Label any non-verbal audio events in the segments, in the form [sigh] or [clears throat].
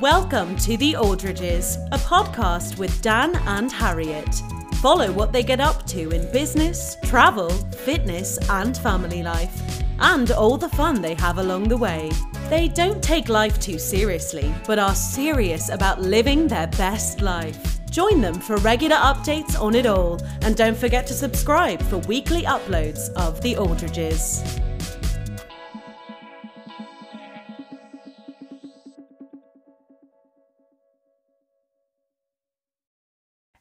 Welcome to The Aldridges, a podcast with Dan and Harriet. Follow what they get up to in business, travel, fitness, and family life, and all the fun they have along the way. They don't take life too seriously, but are serious about living their best life. Join them for regular updates on it all, and don't forget to subscribe for weekly uploads of The Aldridges.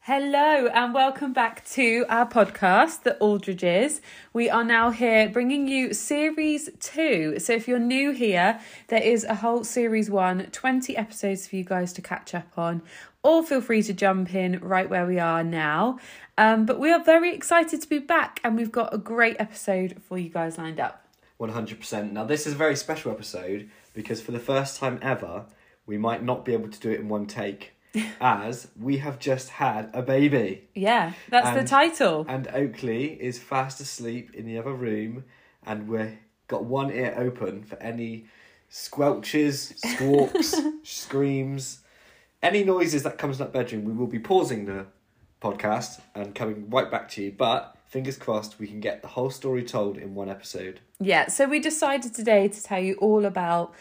Hello and welcome back to our podcast, The Aldridges. We are now here bringing you series two. So if you're new here, there is a whole series one, 20 episodes for you guys to catch up on. Or feel free to jump in right where we are now. Um, but we are very excited to be back and we've got a great episode for you guys lined up. 100%. Now, this is a very special episode because for the first time ever, we might not be able to do it in one take [laughs] as we have just had a baby. Yeah, that's And- the title. And Oakley is fast asleep in the other room, and we've got one ear open for any squelches, squawks, [laughs] screams, any noises that comes in that bedroom. We will be pausing the podcast and coming right back to you, but fingers crossed we can get the whole story told in one episode. Yeah, so we decided today to tell you all about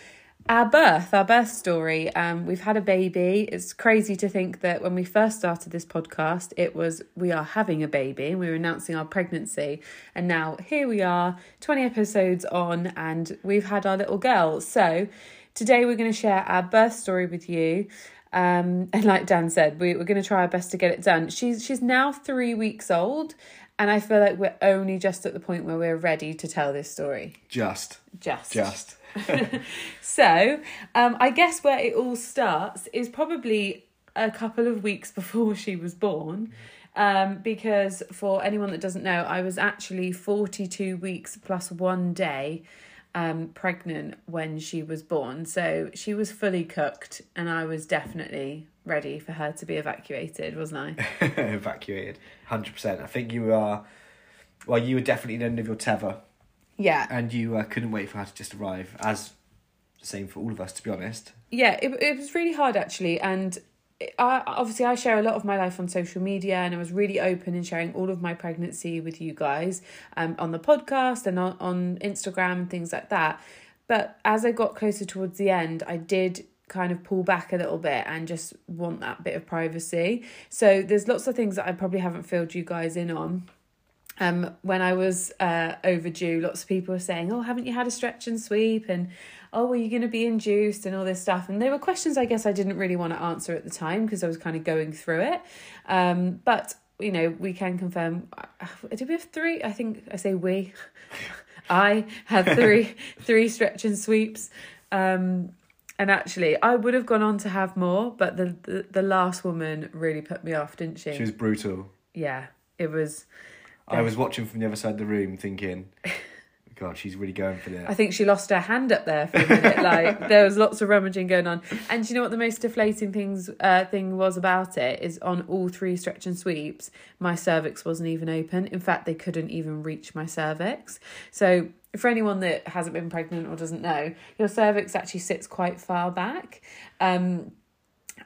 our birth, our birth story. Um, we've had a baby. It's crazy to think that when we first started this podcast, it was we are having a baby and we were announcing our pregnancy. And now here we are, 20 episodes on, and we've had our little girl. So today we're going to share our birth story with you. Um, and like Dan said, we, we're going to try our best to get it done. She's she's now three weeks old, and I feel like we're only just at the point where we're ready to tell this story. Just. Just. Just. [laughs] So, um, I guess where it all starts is probably a couple of weeks before [laughs] she was born. Um, because for anyone that doesn't know, I was actually 42 weeks plus one day um, pregnant when she was born. So she was fully cooked, and I was definitely ready for her to be evacuated, wasn't I? [laughs] Evacuated. 100%. I think you are, well, you were definitely in the end of your tether. Yeah. and you uh, couldn't wait for her to just arrive. As the same for all of us to be honest. Yeah it, it was really hard actually. And I, obviously i share a lot of my life on social media and i was really open in sharing all of my pregnancy with you guys um, on the podcast and on, on instagram and things like that. But as i got closer towards the end i did kind of pull back a little bit and just want that bit of privacy. So there's lots of things that i probably haven't filled you guys in on um, when I was uh, overdue, lots of people were saying, "Oh, haven't you had a stretch and sweep?" and "Oh, were you going to be induced?" and all this stuff. And they were questions I guess I didn't really want to answer at the time because I was kind of going through it. Um, but you know, we can confirm. uh, Did we have three? I think I say we. [laughs] I had three [laughs] three stretch and sweeps. Um, and actually, I would have gone on to have more, but the, the the last woman really put me off, didn't she? she was brutal yeah, it was. I was watching from the other side of the room thinking [laughs] god she's really going for that. I think she lost her hand up there for a minute. Like [laughs] there was lots of rummaging going on. And you know what the most deflating things uh, thing was about it is on all three stretch and sweeps, my cervix wasn't even open. In fact, they couldn't even reach my cervix. So for anyone that hasn't been pregnant or doesn't know, your cervix actually sits quite far back. Um,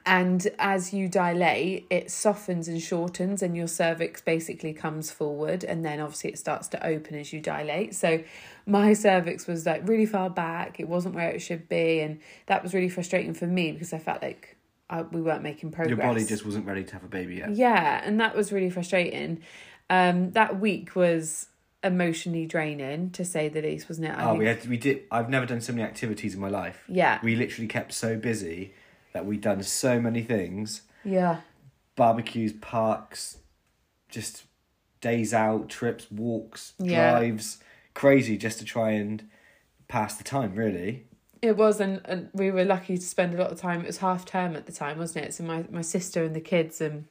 and as you dilate, it softens and shortens, and your cervix basically comes forward, and then obviously it starts to open as you dilate. So, my cervix was like really far back, it wasn't where it should be, and that was really frustrating for me because I felt like I, we weren't making progress. your body just wasn't ready to have a baby yet Yeah, and that was really frustrating. Um, that week was emotionally draining, to say the least, wasn't it? I oh think- we had we did i've never done so many activities in my life Yeah. we literally kept so busy that we've done so many things yeah. barbecues parks just days out trips walks Yeah. drives crazy just to try and pass the time really It was, and, and we were lucky to spend a lot of time. It was half term at the time, wasn't it? So my, my sister and the kids and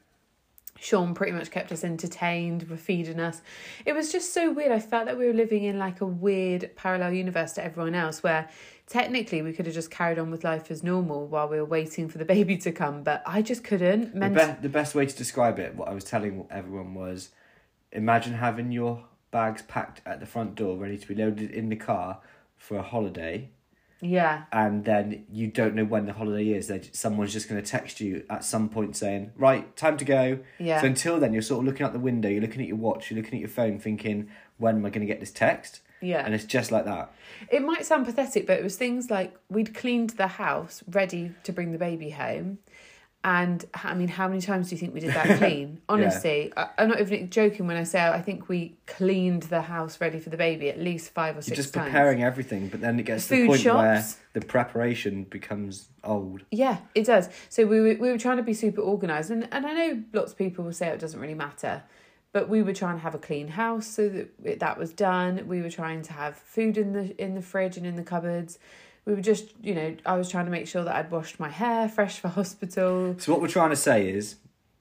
Sean pretty much kept us entertained, were feeding us. It was just so weird. I felt that we were living in like a weird parallel universe to everyone else where technically we could have just carried on with life as normal while we were waiting for the baby to come, but I just couldn't. The, Ment- be- the best way to describe it, what I was telling everyone was imagine having your bags packed at the front door, ready to be loaded in the car for a holiday, Yeah. and then you don't know when the holiday is. They someone's just going to text you at some point saying, "Right, time to go." Yeah. So until then, you're sort of looking out the window, you're looking at your watch, you're looking at your phone, thinking, "When am I going to get this text?" Yeah. And it's just like that. It might sound pathetic, but it was things like we'd cleaned the house ready to bring the baby home. And I mean, how many times do you think we did that [laughs] clean? Honestly, I, I'm not even joking when I say I think we cleaned the house ready for the baby at least five or 6 You're just times. preparing everything, but then it gets to the Food point where shops. the preparation becomes old. Yeah, it does. So we were, we were trying to be super organised. And, and I know lots of people will say it doesn't really matter. But we were trying to have a clean house so that that was done. We were trying to have food in the in the fridge and in the cupboards. We were just, you know, I was trying to make sure that I'd washed my hair fresh for [laughs] hospital. So what we're trying to say is,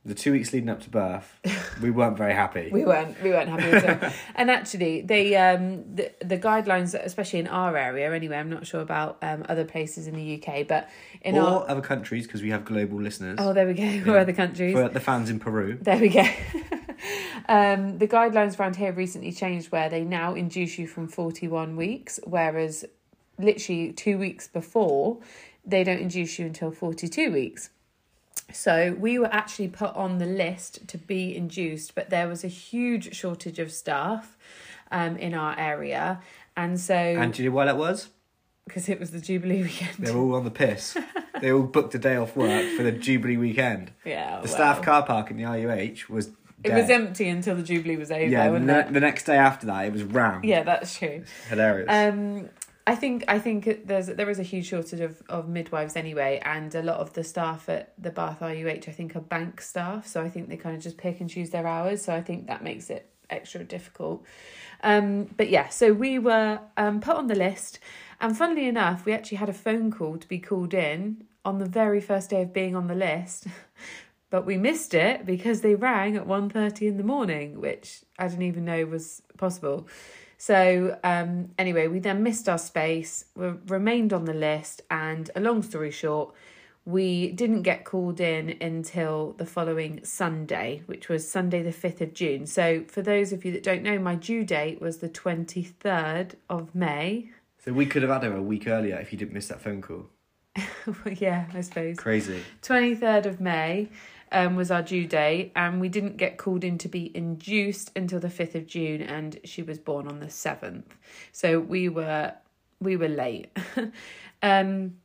the two weeks leading up to birth, [laughs] we weren't very happy. We weren't we weren't happy at all. [laughs] and actually, they um the the guidelines, especially in our area anyway. I'm not sure about um other places in the UK, but in or our other countries, because we have global listeners. oh, there we go. Or other countries. For the fans in Peru. There we go. [laughs] um, the guidelines around here recently changed where they now induce you from 41 weeks, whereas literally two weeks before, they don't induce you until 42 weeks. So we were actually put on the list to be induced, but there was a huge shortage of staff um, in our area. And so, And do you know why that was? because it was the Jubilee [laughs] weekend. They're all on the piss. they all booked a day off work for the Jubilee weekend. [laughs] yeah. The well, staff car park in the RUH was It was empty until the Jubilee was over, yeah, wasn't the, it? the next day after that, it was rammed. Yeah, that's true. Hilarious. Um, I think I think there's there is a huge shortage of, of midwives anyway, and a lot of the staff at the Bath RUH I think are bank staff, so I think they kind of just pick and choose their hours. So I think that makes it extra difficult. Um, but yeah, so we were um, put on the list, and funnily enough, we actually had a phone call to be called in on the very first day of being on the list. [laughs] But we missed it because they rang at 1.30 in the morning, which I didn't even know was possible. So um, anyway, we then missed our space, we remained on the list, and a long story short, we didn't get called in until the following Sunday, which was Sunday the 5th of June. So for those of you that don't know, my due date was the 23rd of May. so we could have had her a week earlier if you didn't miss that phone call. [laughs] yeah, I suppose. Crazy. 23rd of May um, was our due date, and we didn't get called in to be induced until the 5th of June, and she was born on the 7th. So we were we were late. [laughs] um,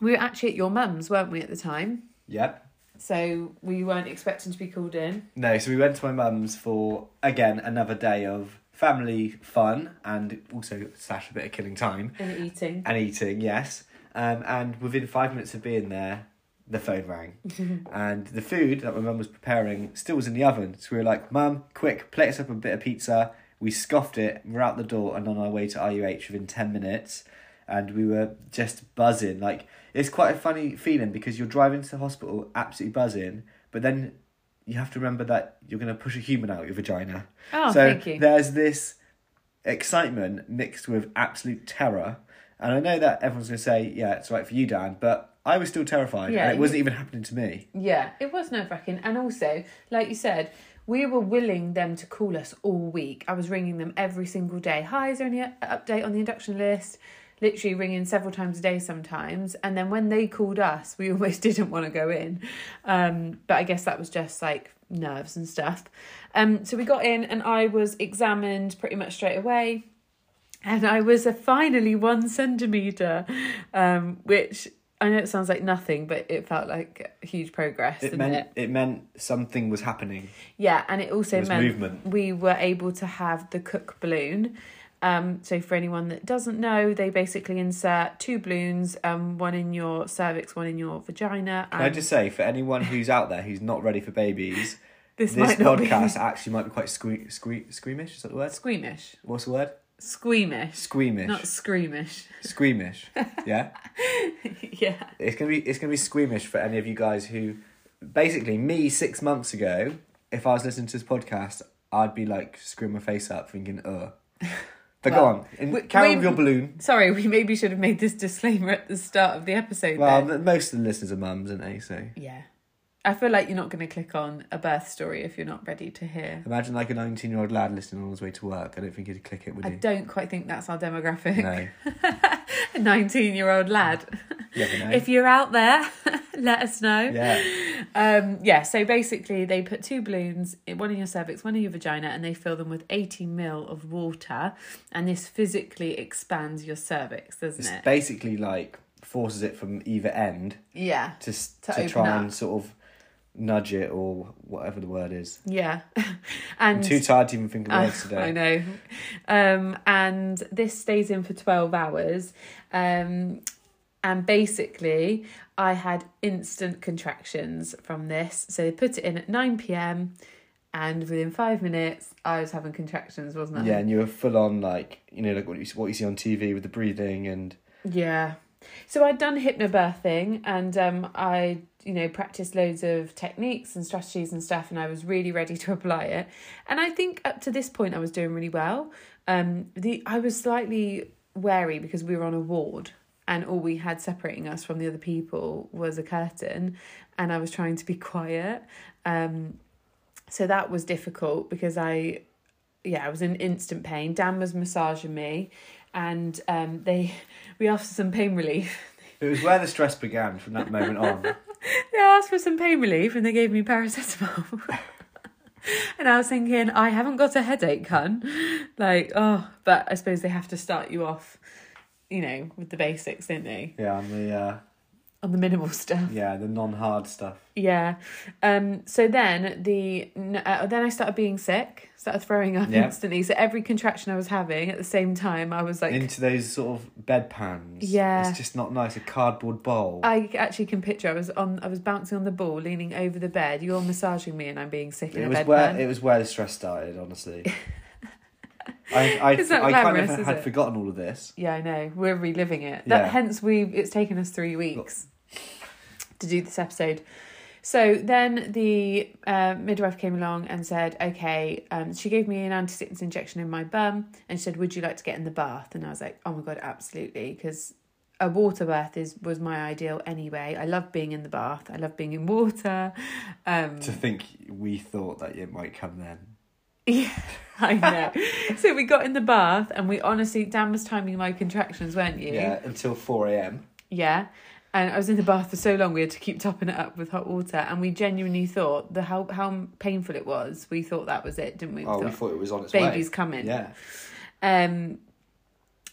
we were actually at your mum's, weren't we, at the time? Yep. So we weren't expecting to be called in. No, so we went to my mum's for, again, another day of family fun and also slash a bit of killing time And eating. and eating, yes. Um, and within five minutes of being there, the phone rang. [laughs] and the food that my mum was preparing still was in the oven. So we were like, Mum, quick, plate us up a bit of pizza. We scoffed it, we're out the door and on our way to RUH within 10 minutes. And we were just buzzing. Like, it's quite a funny feeling because you're driving to the hospital absolutely buzzing, but then you have to remember that you're going to push a human out of your vagina. Oh, so thank you. there's this excitement mixed with absolute terror. And I know that everyone's going to say, yeah, it's right for you, Dan, but I was still terrified. Yeah, and it wasn't even happening to me. Yeah, it was nerve wracking. And also, like you said, we were willing them to call us all week. I was ringing them every single day. Hi, is there any update on the induction list? Literally ringing several times a day sometimes. And then when they called us, we [laughs] almost didn't want to go in. Um, but I guess that was just like nerves and stuff. Um, so we got in and I was examined pretty much straight away. And I was a finally one centimetre, um, which I know it sounds like nothing, but it felt like huge progress. It meant it? it? meant something was happening. Yeah, and it also meant movement. we were able to have the cook balloon. Um, so for anyone that doesn't know, they basically insert two balloons, um, one in your cervix, one in your vagina. Can I just say, for anyone who's out there who's not ready for babies, [laughs] this, this, podcast actually might be quite sque- sque- squeamish. Is that the word? squeamish, What's the word? Squeamish, Squeamish. not screamish. Squeamish. Yeah. [laughs] yeah, It's gonna be it's gonna be squeamish for any of you guys who, basically, me six months ago, if I was listening to this podcast, I'd be like screwing my face up, thinking, "Uh." But go on, In, we- carry on we- with your balloon. sorry, we maybe should have made this disclaimer at the start of the episode. Well, then. most of the listeners are mums, aren't they? So yeah, I feel like you're not going to click on a birth story if you're not ready to hear. imagine like a nineteen-year-old lad listening on his way to work. I don't think he'd click it, would I he? don't quite think that's our demographic. No. [laughs] a 19 year old lad. You know. If you're out there, [laughs] let us know. yeah. Um, yeah, so basically, they put two balloons, one in your cervix, one in your vagina, and they fill them with 80 mil of water. And this physically expands your cervix, doesn't It's it? basically like forces it from either end yeah, to To to, try up. and sort of nudge it or whatever the word is. yeah. [laughs] I'm and too tired to even think of words [laughs] today. I know. Um, and this stays in for 12 hours. Um, and basically, I had instant contractions from this. So they put it in at 9 pm, and within five minutes, I was having contractions, wasn't I? Yeah, and you were full on like you know like what you what you see on TV with the breathing and Yeah. So I'd done hypnobirthing and um, I, you know, practiced loads of techniques and strategies and stuff, and I was really ready [laughs] to apply it. And I think up to this point, I was doing really well. Um, the I was slightly wary because we were on a ward, and all we had separating us from the other people was a curtain, and I was trying to be [laughs] quiet. Um, so that was difficult because I, yeah, I was in instant pain. Dan was massaging me, and um, they [laughs] we asked for some pain relief. it was where the stress began from that moment on. They asked for some pain relief and they gave me paracetamol. [laughs] and I was thinking, I haven't got a headache, hun. Like, oh, but I suppose they have to start you off, you know, with the basics, don't they? Yeah, on the uh, On the minimal stuff. yeah the non hard stuff. Yeah. Um. So then the uh, then I started being sick, started throwing up Yeah. instantly. So every contraction I was having at the same time, I was like, Into those sort of bedpans. Yeah. it's just not nice. A cardboard bowl. I actually can picture. I was on. I was bouncing on the ball, leaning over the bed. You're massaging me, and I'm being sick in it a was bedpan. where it was where the stress started. Honestly, [laughs] I I, I kind of had forgotten all of this. Yeah, I know. We're reliving it. That Yeah. hence we it's taken us three weeks to do this episode. So then the uh, midwife came along and said, "Okay." Um, she gave me an anti-sickness injection in my bum, and she said, "Would you like to get in the bath?" And I was like, "Oh my god, absolutely!" Because a water bath is was my ideal anyway. I love being in the bath. I love being in water. Um, To think we thought that it might come then. yeah, [laughs] I know. [laughs] so we got in the bath, and we honestly, Dan was timing my contractions, weren't you? Yeah, until four a.m. Yeah. And I was in the bath for so long, we had to keep topping it up with hot water. And we genuinely thought the how how painful it was. We thought that was it, didn't we? Oh, we thought, thought it was on its baby's way. coming. Yeah, Um,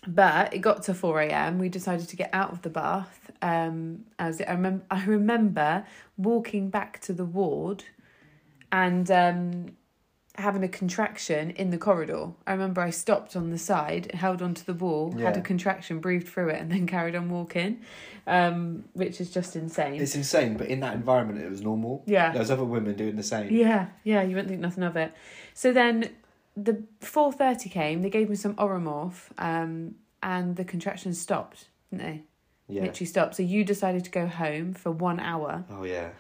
but it got to four a.m. We decided to get out of the bath. Um, as I remember, I remember walking back to the ward, and um, having a contraction in the corridor. I remember I stopped on the side, held onto the wall, had a contraction, breathed through it, and then [laughs] carried on walking, um, which is just insane. it's insane. But in that environment, it was normal. Yeah. there was other women doing the same. Yeah, yeah, you wouldn't think nothing of it. So then the four thirty came. They gave me some Oromorph, um, and the contractions stopped, didn't they? Yeah. Literally stopped. So you decided to go home for one hour. Oh yeah.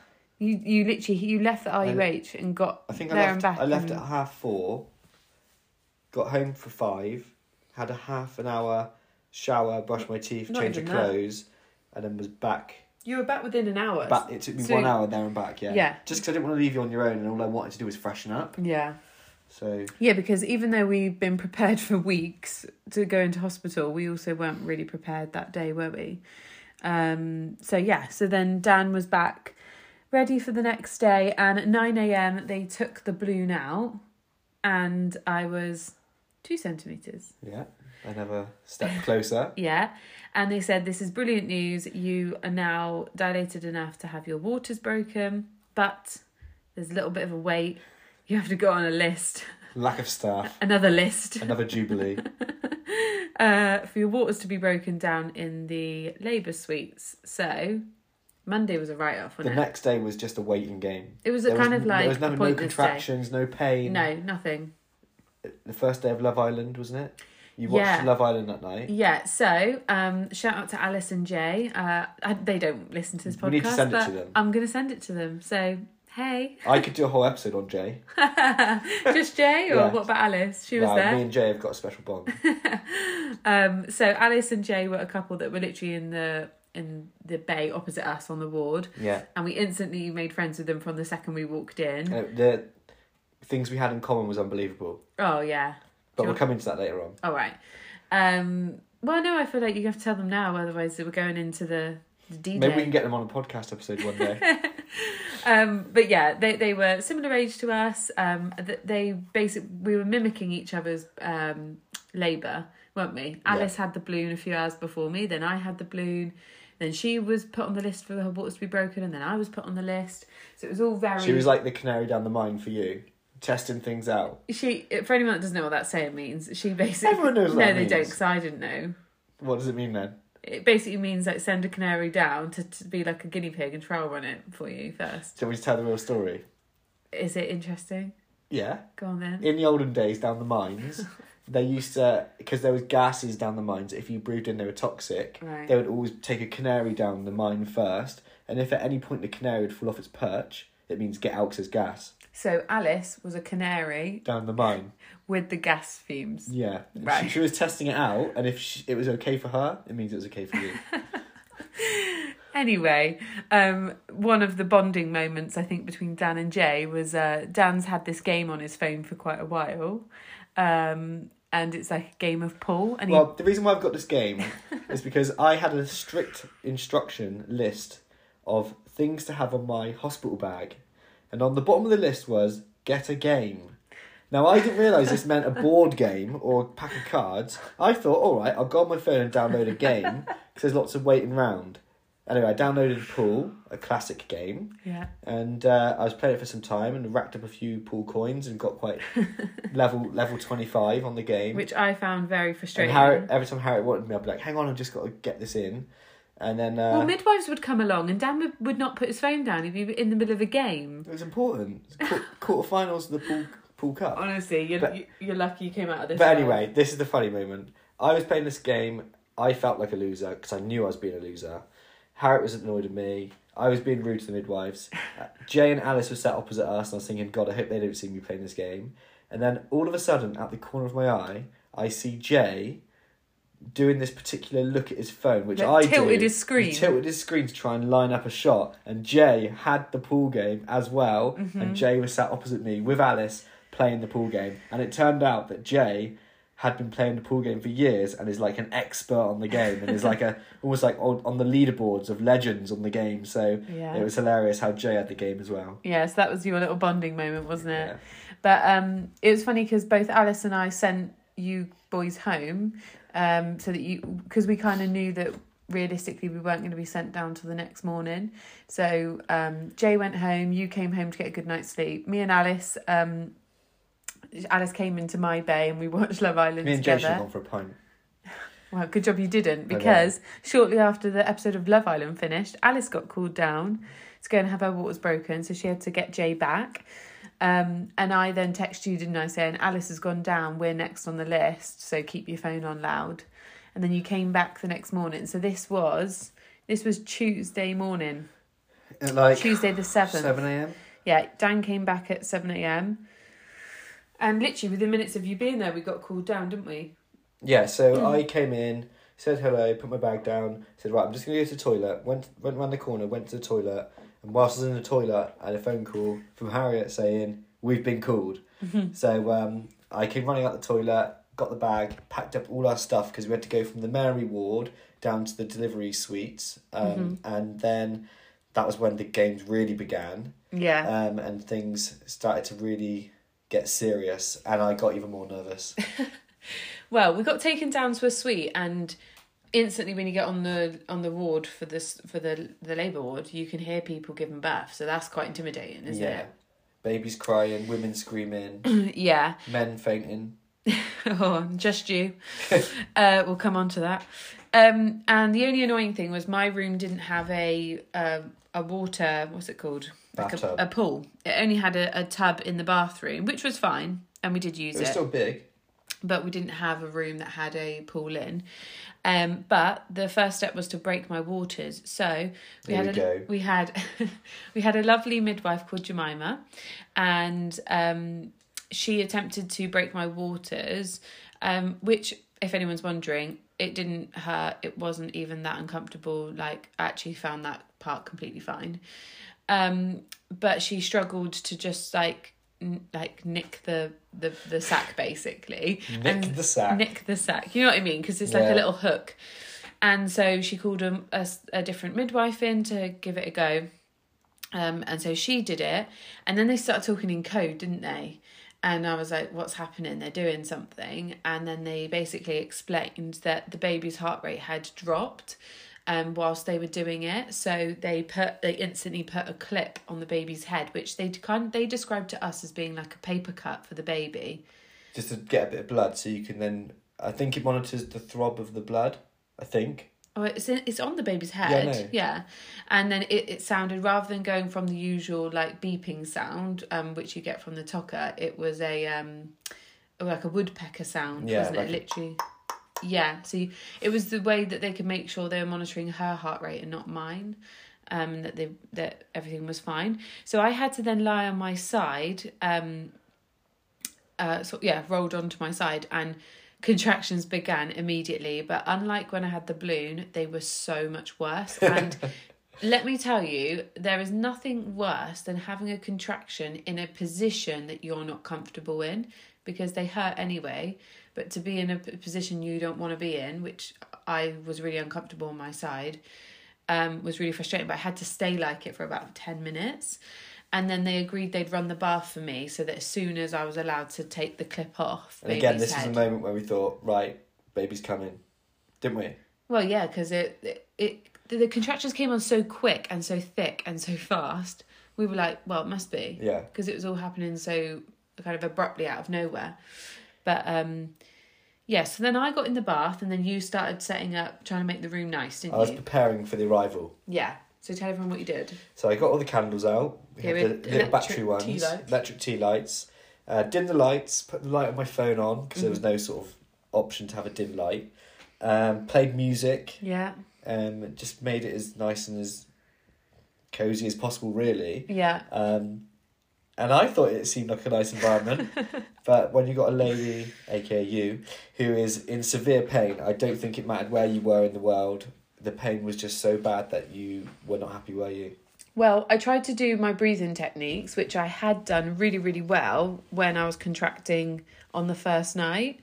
You you literally you left the RUH and got I think I there left. and back. I left and- at half four. Got home for five. Had a half an hour shower, brushed my teeth, Not change of even that. clothes, and then was back. You were back within an hour. Back. It took me So- one hour there and back. Yeah. Yeah. Just because I didn't want to leave you on your own, and all I wanted to do was freshen up. Yeah. So Yeah, because even though we've been prepared for weeks to go into hospital, we also weren't really prepared that day, were we? Um, so yeah, so then Dan was back ready for the next day, and at 9 a.m., they took the balloon out, and I was two centimetres. yeah, I never stepped closer. [laughs] Yeah. And they said, This is brilliant news. You are now dilated enough to have your waters broken, but there's a little bit of a wait. You have to go on a list, Lack of staff. [laughs] another list. Another jubilee. [laughs] uh, for your waters to be broken down in the labour suites. So Monday was a write off, the it? next day was just a waiting game. It was a There kind was, of like there was no, no contractions, no pain. No, nothing. The first day of Love Island, wasn't it? You watched Yeah. Love Island that night. Yeah, so um, shout out to Alice and Jay. Uh, I, they don't listen to this podcast, We need to send it to them. I'm going to send it to them. So, hey, I could do a whole episode on Jay. [laughs] just Jay, or Yeah. what about Alice? She was there. Me and Jay have got a special bond. [laughs] Um, so Alice and Jay were a couple that were literally in the in the bay opposite us on the ward, Yeah. and we instantly made friends with them from the second we walked in. Uh, the things we had in common was unbelievable. Oh yeah, But we'll come into that later on. all right. Um, Well, no, I feel like you have to tell them now, otherwise we're going into the, the Maybe we can get them on a podcast episode one day. [laughs] um, but yeah, they they were similar age to us. Um, they basic we were mimicking each other's um labour, weren't we? Alice had the balloon a few hours before me. Then I had the balloon. Then she was put on the list for her waters to be broken, and then I was put on the list. So it was all very. she was like the canary down the mine for you, testing things out. She for anyone that doesn't know what that saying means, she basically Everyone knows [laughs] no, they don't because I didn't know. What does it mean then? It basically means like send a canary down to, to be like a guinea pig and trial run it for you first. Shall we just tell the real story? Is it interesting? Yeah. Go on then. In the olden days, down the mines, [laughs] they used to because there was gases down the mines. If you breathed in, they were toxic. Right. They would always take a canary down the mine first, and if at any point the canary would fall off its perch, it means get out there's gas So Alice was a canary down the mine. with the gas fumes. Yeah, Right. she, she was testing it out, and if she, it was okay for her, it means it was okay for you. [laughs] Anyway, um, one of the bonding moments I think between Dan and Jay was uh, Dan's had this game on his phone for quite a while, um, and it's like a game of pool. And he, well, the reason why I've got this game [laughs] is because I had a strict instruction list of things to have on my hospital bag, and on the bottom of the list was get a game. Now I didn't realise this meant a board game or a pack of cards. I thought, all right, I'll go on my phone and download a game because there's lots of waiting round. Anyway, I downloaded Pool, a classic game, yeah, and uh, I was playing it for some time and racked up a few pool coins and got quite [laughs] level level twenty five on the game. which I found very and frustrating. Harry, every time Harry wanted me, I'd be like, "Hang on, I've just got to get this in," and then uh, well, midwives would come along, and Dan would, would not put his phone down. If He'd be in the middle of a game. it was important. Qu- quarterfinals [laughs] of the pool pool cup. Honestly, you're But- you- you're lucky you came out of this. But anyway, this is the funny moment. I was playing this game. I felt like a loser because I knew I was being a loser. Harriet was annoyed at me. I was being rude to the midwives. Uh, Jay and Alice were sat opposite us, and I was thinking, God, I hope they don't see me playing this game. And then all of a sudden, at the corner of my eye, I see Jay doing this particular look at his phone, which I tilted do. his screen. He tilted his screen to try and line up a shot, and Jay had the pool game as well, Mm-hmm. and Jay was sat opposite me with Alice playing the pool game, and it turned out that Jay had been playing the pool game for years and is like an expert on the game and is like a [laughs] almost like on, on the leaderboards of legends on the game. So Yeah. it was hilarious how Jay had the game as well. Yes, that was your little bonding moment, wasn't it? Yeah. But um, it was funny because both Alice and I sent you boys home, um, so that you because we kind of knew that realistically we weren't going to be sent down till the next morning. So um, Jay went home, you came home to get a good night's sleep. Me and Alice, um, Alice came into my bay and we watched Love Island Me and Jay should together. have gone for a pint. Well, good job you didn't Okay. because shortly after the episode of Love Island finished, Alice got called down to go and have her waters broken, so she had to get Jay back. Um, and I then texted you, didn't I, saying Alice has gone down, we're next on the list, so keep your phone on loud. And then you came back the next morning. So this was this was Tuesday morning, At like Tuesday the seventh. 7 a.m. Yeah, Dan came back at seven a.m. And literally within minutes of you being there, we got called down, didn't we? Yeah, so I came in, said hello, put my bag down, said, right, I'm just going to go to the toilet. Went, went round the corner, went to the toilet, and whilst I was in the toilet, I had a phone call from Harriet saying, we've been called. so um, I came running out the toilet, got the bag, packed up all our stuff because we had to go from the Mary ward down to the delivery suites. Um, And then that was when the games really began Yeah. um, and things started to really get serious, and I got even more nervous. [laughs] Well, we got taken down to a suite, and instantly when you get on the on the ward for this for the the labour ward, you can hear people giving birth. So that's quite intimidating, isn't yeah. Babies crying, women screaming, [clears throat] yeah. men fainting. [laughs] oh, just you. [laughs] uh, we'll come on to that. Um, and the only annoying thing was my room didn't have a um a water. What's it called? Like a, a pool. It only had a, a tub in the bathroom, which was fine, and we did use It was it. still big. but we didn't have a room that had a pool in. Um, but the first step was to break my waters. So we Here had we a, we had [laughs] we had a lovely midwife called Jemima, and um, she attempted to break my waters, um, which, if anyone's wondering, it didn't hurt. It wasn't even that uncomfortable. Like I actually found that part completely fine. Um, but she struggled to just like n- like nick the the the sack basically. Nick and the sack. Nick the sack. You know what I mean? Because it's like Yeah. a little hook. And so she called a, a, a different midwife in to give it a go. Um, and so she did it. And then they started talking in code, didn't they? And I was like, what's happening? They're doing something. And then they basically explained that the baby's heart rate had dropped um, whilst they were doing it. So they put they instantly put a clip on the baby's head, which they kind they described to us as being like a paper cut for the baby. Just to get a bit of blood so you can then. I think it monitors the throb of the blood. I think. Oh, it's in, it's on the baby's head. know. Yeah, and then it, it sounded rather than going from the usual like beeping sound, um, which you get from the tocker, it was a um, like a woodpecker sound, Yeah, wasn't like it? a- Literally. Yeah. So you, it was the way that they could make sure they were monitoring her heart rate and not mine. Um, that they that everything was fine. So I had to then lie on my side. Um, uh, so yeah, rolled onto my side and contractions began immediately. But unlike when I had the balloon, they were so much worse. [laughs] And let me tell you, there is nothing worse than having a contraction in a position that you're not comfortable in because they hurt anyway. But to be in a position you don't want to be in, which I was really uncomfortable on my side, um, was really frustrating. But I had to stay like it for about 10 minutes. And then they agreed they'd run the bath for me so that as soon as I was allowed to take the clip off, And again, this is head- the moment where we thought, right, baby's coming, didn't we? Well, yeah, because it, it it the contractions came on so quick and so thick and so fast. We were like, well, it must be Yeah. because it was all happening so kind of abruptly out of nowhere. But um, yeah. So then I got in the bath, and then you started setting up, trying to make the room nice, didn't I was you? preparing for the arrival. Yeah. So tell everyone what you did. So I got all the candles out. We Yeah, had the battery ones, lights. electric tea lights. Uh, dim the lights. Put the light on my phone on because there was Mm-hmm. no sort of option to have a dim light. Um, played music. Yeah. Um, just made it as nice and as cozy as possible, really. Yeah. Um, and I thought it seemed like a nice environment, [laughs] but when you got a lady, aka you, who is in severe pain, I don't think it mattered where you were in the world. The pain was just so bad that you were not happy, were you? Well, I tried to do my breathing techniques, which I had done really, really well when I was contracting on the first night.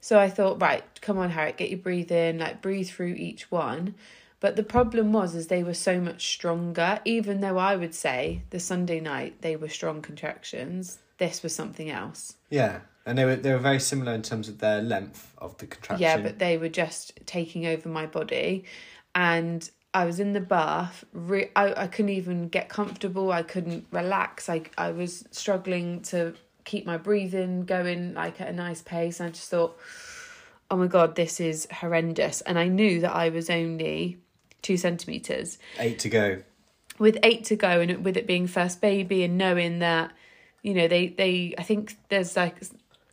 So I thought, right, come on, Harriet, get your breathing, like breathe through each one. But the problem was, is they were so much stronger. Even though I would say the Sunday night they were strong contractions, this was something else. Yeah, and they were they were very similar in terms of their length of the contraction. Yeah, but they were just taking over my body, and I was in the bath. Re- I I couldn't even get comfortable. I couldn't relax. I I was struggling to keep my breathing going like at a nice pace. And I just thought, oh my god, this is horrendous. And I knew that I was only two centimeters. Eight to go. with eight to go and with it being first baby and knowing that you know they they i think there's like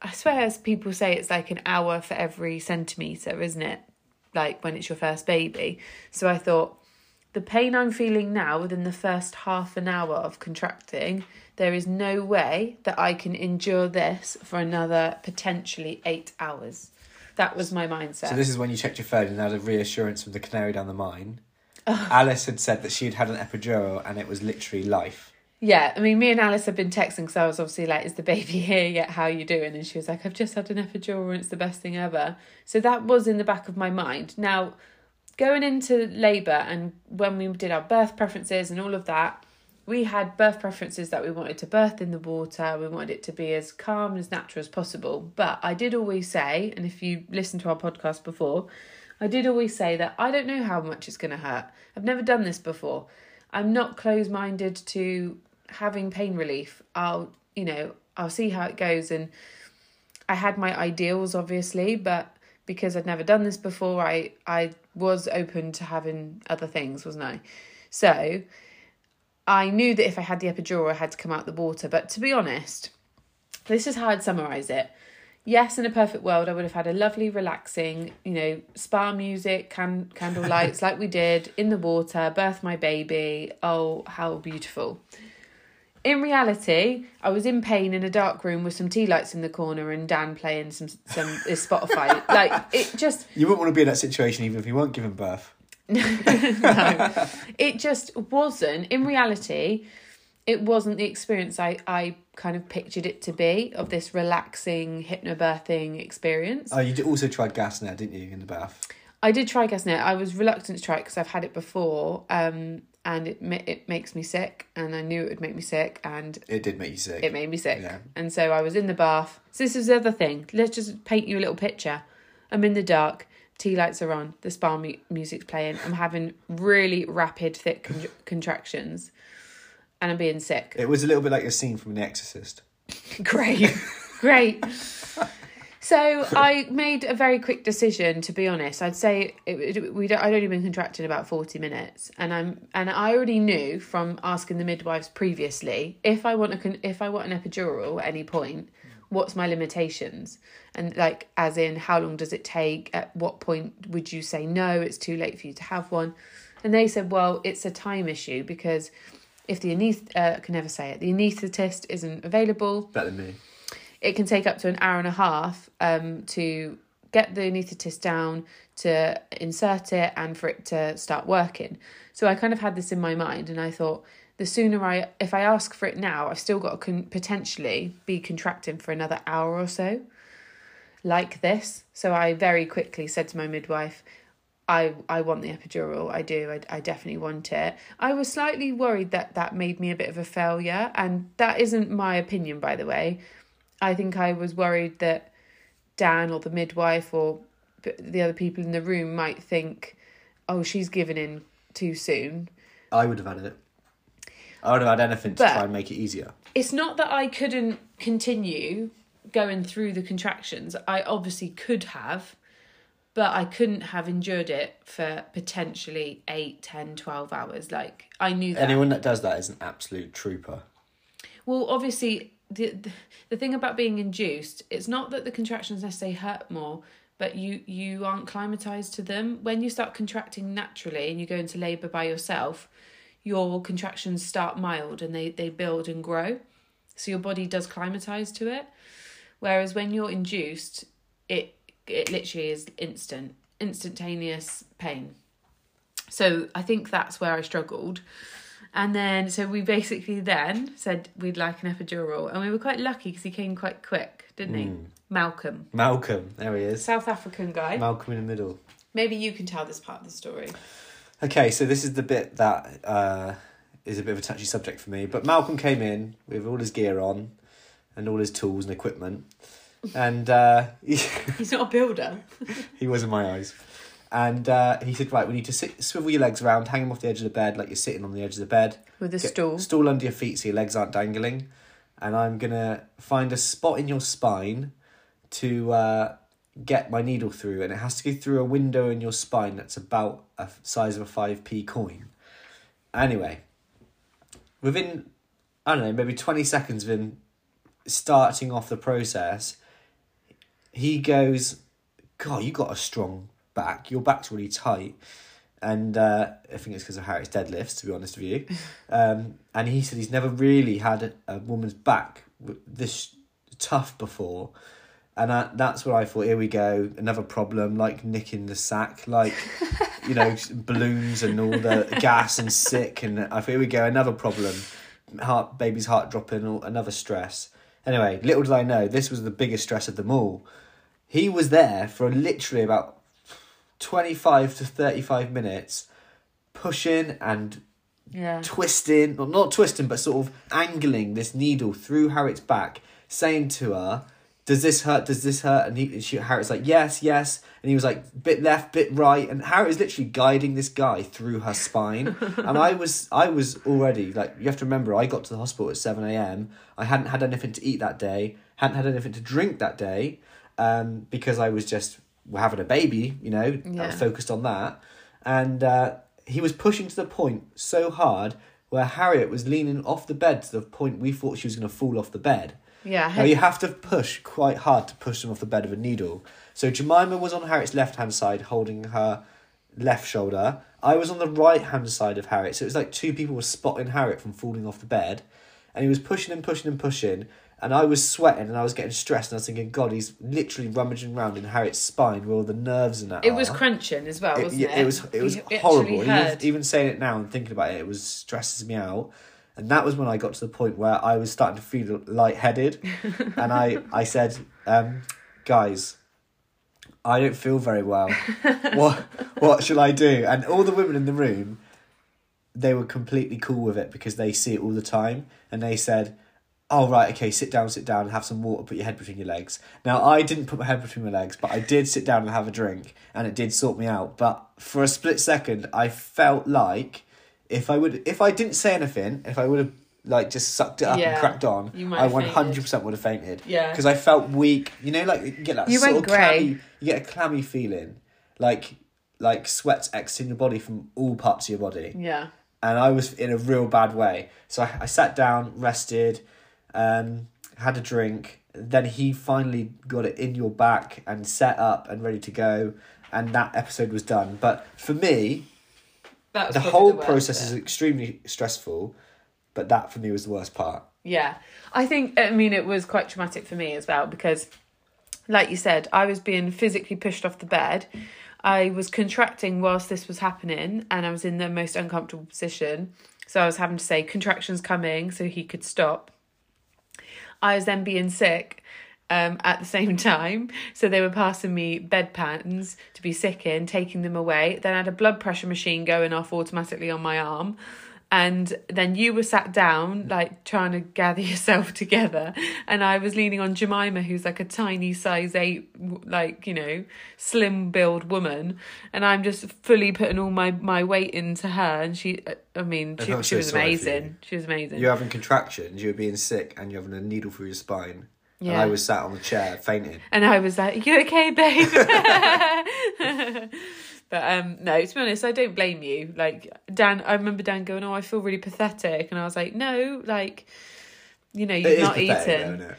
i swear as people say it's like an hour for every centimeter isn't it? Like when it's your first baby. So i thought the pain i'm feeling now within the first half an hour of contracting there is no way that i can endure this for another potentially eight hours that was my mindset So this is when you checked your phone and had a reassurance from the canary down the mine. Alice had said that she'd had an epidural and it was literally life. Yeah, I mean, me and Alice had been texting because I was obviously like, "Is the baby [laughs] here yet? How are you doing?" And she was like, "I've just had an epidural and it's the best thing ever." So that was in the back of my mind. Now, going into labour and when we did our birth preferences and all of that, we had birth preferences that we wanted to birth in the water. We wanted it to be as calm and as natural as possible. But I did always say, and if you listened to our podcast before, I did always say that I don't know how much it's going to hurt. I've never done this before. I'm not close minded to having pain relief. I'll, you know, I'll see how it goes. And I had my ideals, obviously, but because I'd never done this before, I, I was open to having other things, wasn't I? So I knew that if I had the epidural, I had to come out the water. But to be honest, this is how I'd summarize it. Yes, in a perfect world, I would have had a lovely, relaxing, you know, spa music, can- candle [laughs] lights like we did in the water, birth my baby. Oh, how beautiful. In reality, I was in pain in a dark room with some tea lights in the corner and Dan playing some some Spotify. [laughs] like it just You wouldn't want to be in that situation even if you weren't giving birth. [laughs] no, it just wasn't. In reality, it wasn't the experience I, I kind of pictured it to be of this relaxing hypnobirthing experience. Oh, you also tried gas and air, didn't you, in the bath? I did try gas Gasnet. I was reluctant to try it because I've had it before, um, and it ma- it makes me sick, and I knew it would make me sick, and It did make you sick. it made me sick. Yeah. And so I was in the bath. So this is the other thing. Let's just paint you a little picture. I'm in the dark. Tea lights are on. The spa mu- music's playing. I'm having really rapid, thick con- contractions, and I'm being sick. It was a little bit like a scene from The Exorcist. [laughs] Great, great. So I made a very quick decision. To be honest, I'd say it, it, we don't, I'd only been contracted about forty minutes, and I'm and I already knew from asking the midwives previously if I want a if I want an epidural at any point, what's my limitations, and like as in how long does it take? At what point would you say no? It's too late for you to have one, and they said, well, it's a time issue because if the aneth- uh, I can never say it, the anaesthetist isn't available Better than me. it can take up to an hour and a half um, to get the anaesthetist down to insert it and for it to start working so i kind of had this in my mind and i thought the sooner i if i ask for it now i've still got to con- potentially be contracting for another hour or so like this so i very quickly said to my midwife I, I want the epidural. I do. I, I definitely want it. I was slightly worried that that made me a bit of a failure, and that isn't my opinion, by the way. I think I was worried that Dan or the midwife or the other people in the room might think, oh, she's given in too soon. I would have had it. I would have had anything to But- try and make it easier. It's not that I couldn't continue going through the contractions. I obviously could have, but I couldn't have endured it for potentially 8, 10, 12 hours. Like, I knew that. Anyone that does that is an absolute trooper. Well, obviously, the, the the thing about being induced, it's not that the contractions necessarily hurt more, but you you aren't climatized to them. When you start contracting naturally and you go into labor by yourself, your contractions start mild and they they build and grow, so your body does climatize to it. Whereas when you're induced, it it literally is instant, instantaneous pain. So I think that's where I struggled. And then, so we basically then said we'd like an epidural, and we were quite lucky because he came quite quick, didn't he? Hmm. Malcolm, Malcolm, there he is. South African guy. Malcolm in the middle. Maybe you can tell this part of the story. Okay, so this is the bit that uh, is a bit of a touchy subject for me. But Malcolm came in with all his gear on and all his tools and equipment. And uh, [laughs] He's not a builder. he was in my eyes. And uh, he said, Right, we need to sit, swivel your legs around, hang them off the edge of the bed like you're sitting on the edge of the bed. With a Get- stool. Stool under your feet so your legs aren't dangling. And I'm going to find a spot in your spine to uh, get my needle through. And it has to go through a window in your spine that's about a size of a 5p coin. Anyway, within, I don't know, maybe 20 seconds of him starting off the process, he goes, God, you got a strong back. Your back's really tight. And uh, I think it's because of Harriet's deadlifts, to be honest with you. [laughs] Um, and he said he's never really had a, a woman's back this tough before. And I, that's what I thought. Here we go, another problem, like nicking the sack, like you know [laughs] balloons and all the gas and sick. And I thought, here we go, another problem, heart, baby's heart dropping, another stress. Anyway, little did I know, this was the biggest stress of them all. He was there for literally about twenty five to thirty five minutes, pushing and Yeah. twisting, well, not twisting, but sort of angling this needle through Harriet's back, saying to her, "Does this hurt? Does this hurt?" And he, she, Harriet's like, "Yes, yes," and he was like, "Bit left, bit right," and Harriet is literally guiding this guy through her spine, [laughs] and I was, I was already like, you have to remember, I got to the hospital at seven a.m. I hadn't had anything to eat that day, hadn't had anything to drink that day, um, because I was just having a baby, you know, Yeah. focused on that, and. Uh, he was pushing to the point so hard where Harriet was leaning off the bed to the point we thought she was going to fall off the bed. Yeah. Now you have to push quite hard to push them off the bed with a needle. So Jemima was on Harriet's left hand side holding her left shoulder. I was on the right hand side of Harriet. So it was like two people were spotting Harriet from falling off the bed. And he was pushing and pushing and pushing. And I was sweating and I was getting stressed and I was thinking, God, he's literally rummaging around in Harriet's spine where all the nerves and that it was are. crunching as well, It- wasn't it? it was it was actually horrible. Even, even saying it now and thinking about it, it was stresses me out. And that was when I got to the point where I was starting to feel lightheaded. [laughs] and I, I said, um, guys, I don't feel very well. [laughs] what what shall I do? And all the women in the room, they were completely cool with it because they see it all the time. And they said, Oh right, okay, sit down, sit down, have some water, put your head between your legs. Now I didn't put my head between my legs, but I did sit down and have a drink and it did sort me out. But for a split second I felt like if I would if I didn't say anything, if I would have like just sucked it up Yeah, and cracked on, I one hundred percent would have fainted. Yeah. Because I felt weak. You know, like you get that You sort went of clammy grey. you get a clammy feeling. Like like sweat's exiting your body from all parts of your body Yeah. and I was in a real bad way. So I, I sat down, rested, um, had a drink. Then he finally got it in your back and set up and ready to go, and that episode was done. But for me, The whole worst process is extremely stressful, but that for me was the worst part. Yeah. I think, I mean, it was quite traumatic for me as well because, like you said, I was being physically pushed off the bed. I was contracting whilst this was happening and I was in the most uncomfortable position. So I was having to say, contractions coming, so he could stop. I was then being sick um, at the same [laughs] time. So they were passing me bedpans to be sick in, taking them away. Then I had a blood pressure machine going off automatically on my arm. And then you were sat down, like trying to gather [laughs] yourself together. And I was leaning on Jemima, who's like a tiny size eight, like, you know, slim build woman. And I'm just fully putting all my, my weight into her. And she, I mean, she, she so was sorry for you. amazing. She was amazing. You're having contractions, you're being sick, and you're having a needle through your spine. And Yeah. I was sat on the chair fainting. And I was like, "You okay, babe?" [laughs] but um, no, to be honest, I don't blame you. Like Dan, I remember Dan going, "Oh, I feel really pathetic," and I was like, "No, like, you know, you've not eaten. though, it?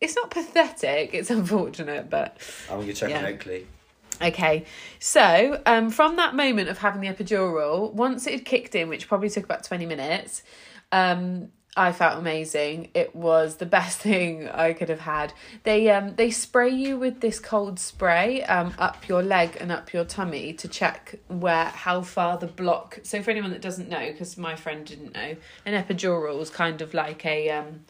It's not pathetic. It's unfortunate, but I'm going to check Yeah. my Oakley. Okay, so um, from that moment of having the epidural, once it had kicked in, which probably took about 20 minutes, um, I felt amazing. It was the [laughs] best thing I could have had. They um they spray you with this cold spray um up your leg and up your tummy to check where how far the block. So for anyone that doesn't know, because my friend didn't know, an epidural is kind of like a um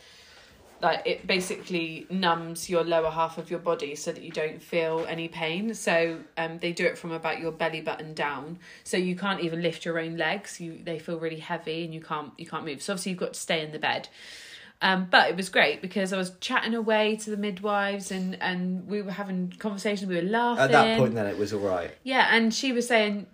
like it basically numbs your lower half of your body so that you don't feel any pain. So um they do it from about your belly button down. So you can't even lift your own legs. You they feel really heavy and you can't you can't move. So obviously you've got to stay in the bed. Um but it was great because i was chatting away to the midwives and and we were having conversations we were laughing At that point, then it was all right. yeah, and she was saying,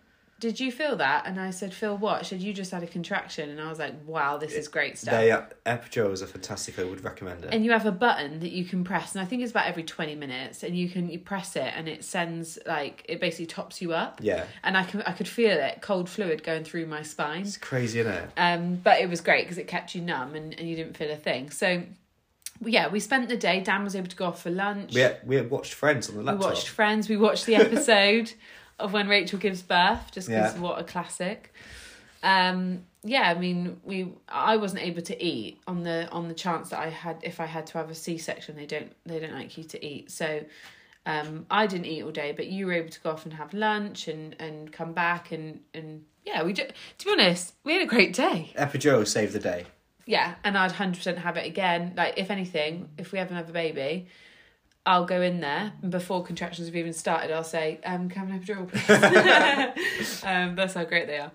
"Did you feel that?" And I said, "Feel what?" She said, "You just had a contraction." And I was like, "Wow, this is great stuff." They uh, are fantastic. I would recommend it. and you have a button that you can press, and I think it's about every twenty minutes, and you can you press it, and it sends like it basically tops you up. yeah, And I can I could feel it, cold fluid going through my spine. it's crazy, isn't it? Um, but it was great because it kept you numb and, and you didn't feel a thing. So, yeah, we spent the day. Dan was able to go off for lunch. We had, we had watched Friends on the laptop. We watched Friends. We watched the episode [laughs] of when Rachel gives birth, just because Yeah. what a classic. Um, yeah, I mean, we I wasn't able to eat on the on the chance that I had if I had to have a C section. They don't they don't like you to eat, so um, I didn't eat all day. But you were able to go off and have lunch and and come back and and yeah, we did. To be honest, we had a great day. Epidural saved the day. Yeah, and I'd hundred percent have it again. Like if anything, if we have another baby, I'll go in there and before contractions have even started, I'll say, um, "Can I have an epidural, please?" um, that's how great they are.